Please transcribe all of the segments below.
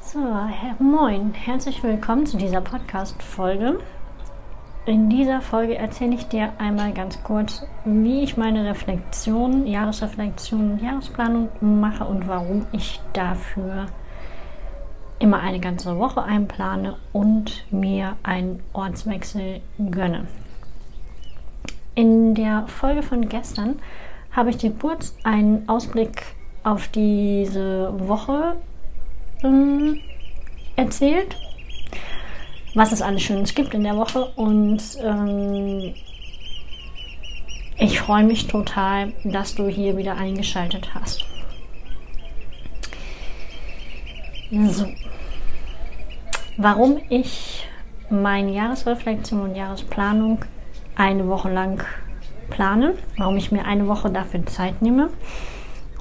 So, moin, herzlich willkommen zu dieser Podcast-Folge. In dieser Folge erzähle ich dir einmal ganz kurz, wie ich meine Reflexion, Jahresreflexion, Jahresplanung mache und warum ich dafür immer eine ganze Woche einplane und mir einen Ortswechsel gönne. In der Folge von gestern habe ich dir kurz einen Ausblick auf diese Woche ähm, erzählt, was es alles Schönes gibt in der Woche und ähm, ich freue mich total, dass du hier wieder eingeschaltet hast. So, warum ich meine Jahresreflexion und Jahresplanung eine Woche lang plane, warum ich mir eine Woche dafür Zeit nehme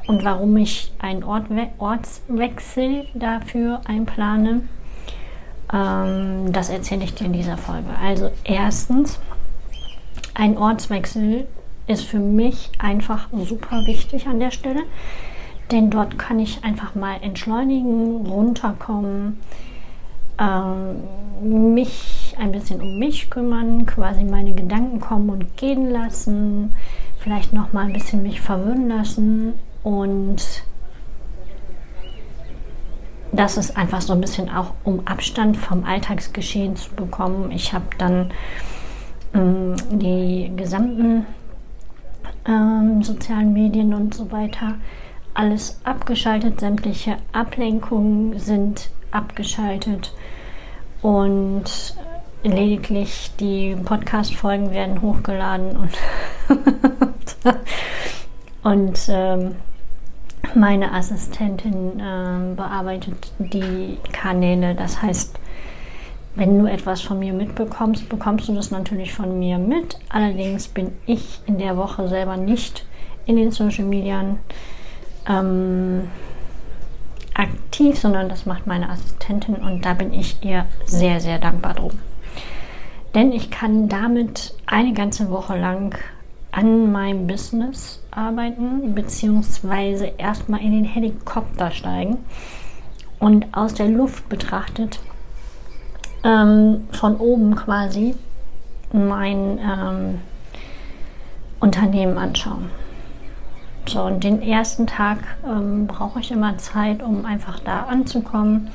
und warum ich einen Ort Ortswechsel dafür einplane, ähm, das erzähle ich dir in dieser Folge. Also erstens, ein Ortswechsel ist für mich einfach super wichtig an der Stelle. Denn dort kann ich einfach mal entschleunigen, runterkommen, ähm, mich ein bisschen um mich kümmern, quasi meine Gedanken kommen und gehen lassen, vielleicht noch mal ein bisschen mich verwöhnen lassen und das ist einfach so ein bisschen auch, um Abstand vom Alltagsgeschehen zu bekommen. Ich habe dann ähm, die gesamten ähm, sozialen Medien und so weiter alles abgeschaltet, sämtliche Ablenkungen sind abgeschaltet und lediglich die Podcast-Folgen werden hochgeladen und, und ähm, meine Assistentin äh, bearbeitet die Kanäle. Das heißt, wenn du etwas von mir mitbekommst, bekommst du das natürlich von mir mit. Allerdings bin ich in der Woche selber nicht in den Social Medien ähm, aktiv, sondern das macht meine Assistentin und da bin ich ihr sehr, sehr dankbar drum. Denn ich kann damit eine ganze Woche lang an meinem Business arbeiten, beziehungsweise erstmal in den Helikopter steigen und aus der Luft betrachtet ähm, von oben quasi mein ähm, Unternehmen anschauen. So, und den ersten Tag ähm, brauche ich immer Zeit, um einfach da anzukommen.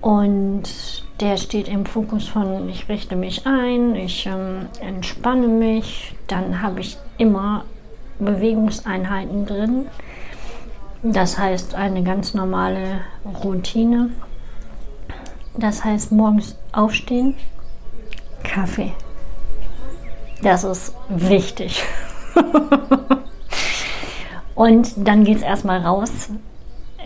Und der steht im Fokus von, ich richte mich ein, ich ähm, entspanne mich. Dann habe ich immer Bewegungseinheiten drin. Das heißt eine ganz normale Routine. Das heißt morgens aufstehen, Kaffee. Das ist wichtig. Und dann geht es erstmal raus.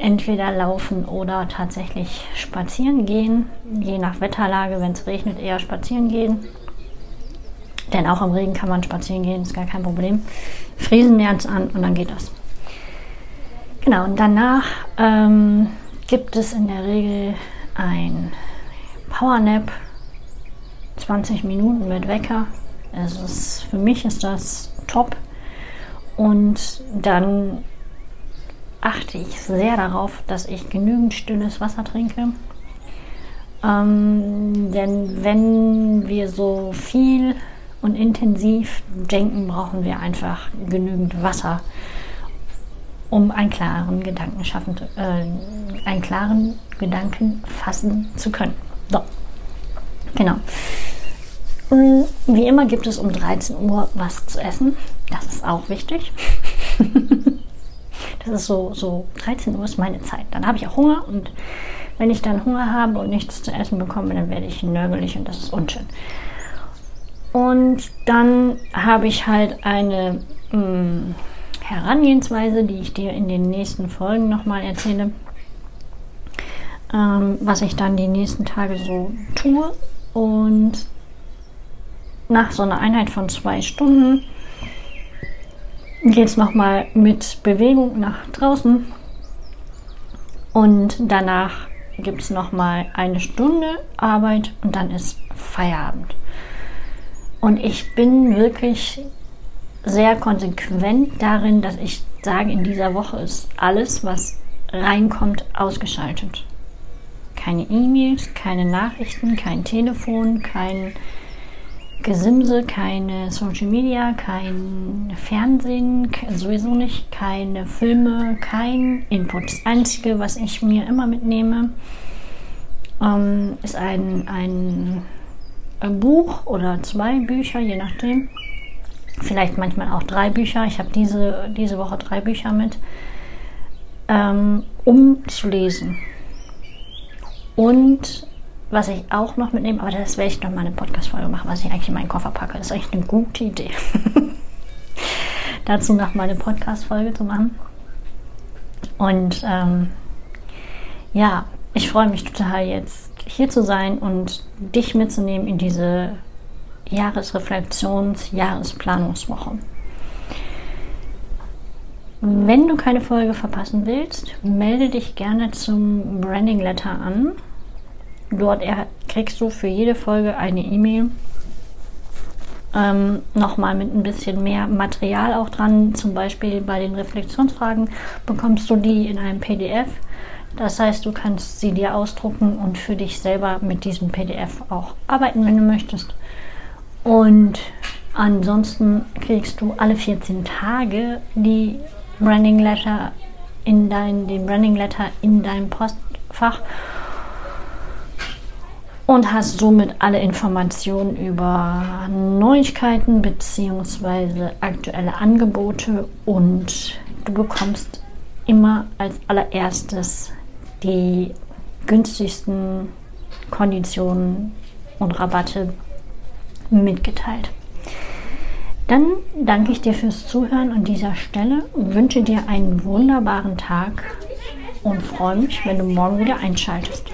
Entweder laufen oder tatsächlich spazieren gehen. Je nach Wetterlage, wenn es regnet, eher spazieren gehen. Denn auch im Regen kann man spazieren gehen, ist gar kein Problem. Friesen lernt es an und dann geht das. Genau, und danach ähm, gibt es in der Regel ein Powernap, 20 Minuten mit Wecker. Es ist, für mich ist das top. Und dann achte ich sehr darauf, dass ich genügend stilles Wasser trinke. Ähm, denn wenn wir so viel und intensiv denken, brauchen wir einfach genügend Wasser, um einen klaren Gedanken schaffen, äh, einen klaren Gedanken fassen zu können. So, genau. Mm, wie immer gibt es um 13 Uhr was zu essen. Das ist auch wichtig. das ist so, so 13 Uhr ist meine Zeit. Dann habe ich auch Hunger und wenn ich dann Hunger habe und nichts zu essen bekomme, dann werde ich nörgelig und das ist unschön. Und dann habe ich halt eine mh, mm, Herangehensweise, die ich dir in den nächsten Folgen nochmal erzähle, ähm, was ich dann die nächsten Tage so tue. Und nach so einer Einheit von zwei Stunden geht es nochmal mit Bewegung nach draußen und danach gibt es nochmal eine Stunde Arbeit und dann ist Feierabend. Und ich bin wirklich sehr konsequent darin, dass ich sage, in dieser Woche ist alles, was reinkommt, ausgeschaltet. Keine E-Mails, keine Nachrichten, kein Telefon, kein Gesimse, keine Social Media, kein Fernsehen, sowieso nicht, keine Filme, kein Input. Das Einzige, was ich mir immer mitnehme, ähm, ist ein, ein, ein Buch oder zwei Bücher, je nachdem. Vielleicht manchmal auch drei Bücher. Ich habe diese, diese Woche drei Bücher mit, ähm, um zu lesen. Und was ich auch noch mitnehme, aber das werde ich noch mal eine Podcast-Folge machen, was ich eigentlich in meinen Koffer packe. Das ist eigentlich eine gute Idee. Dazu noch mal eine Podcast-Folge zu machen. Und ähm, ja, ich freue mich total jetzt hier zu sein und dich mitzunehmen in diese Jahresreflexions-, Jahresplanungswoche. Wenn du keine Folge verpassen willst, melde dich gerne zum Branding Letter an. Dort kriegst du für jede Folge eine E-Mail. Ähm, Nochmal mit ein bisschen mehr Material auch dran. Zum Beispiel bei den Reflexionsfragen bekommst du die in einem PDF. Das heißt, du kannst sie dir ausdrucken und für dich selber mit diesem PDF auch arbeiten, wenn du möchtest. Und ansonsten kriegst du alle 14 Tage die Branding Letter in dein, den Branding Letter in deinem Postfach und hast somit alle Informationen über Neuigkeiten bzw. aktuelle Angebote und du bekommst immer als allererstes die günstigsten Konditionen und Rabatte mitgeteilt. Dann danke ich dir fürs Zuhören an dieser Stelle, wünsche dir einen wunderbaren Tag und freue mich, wenn du morgen wieder einschaltest.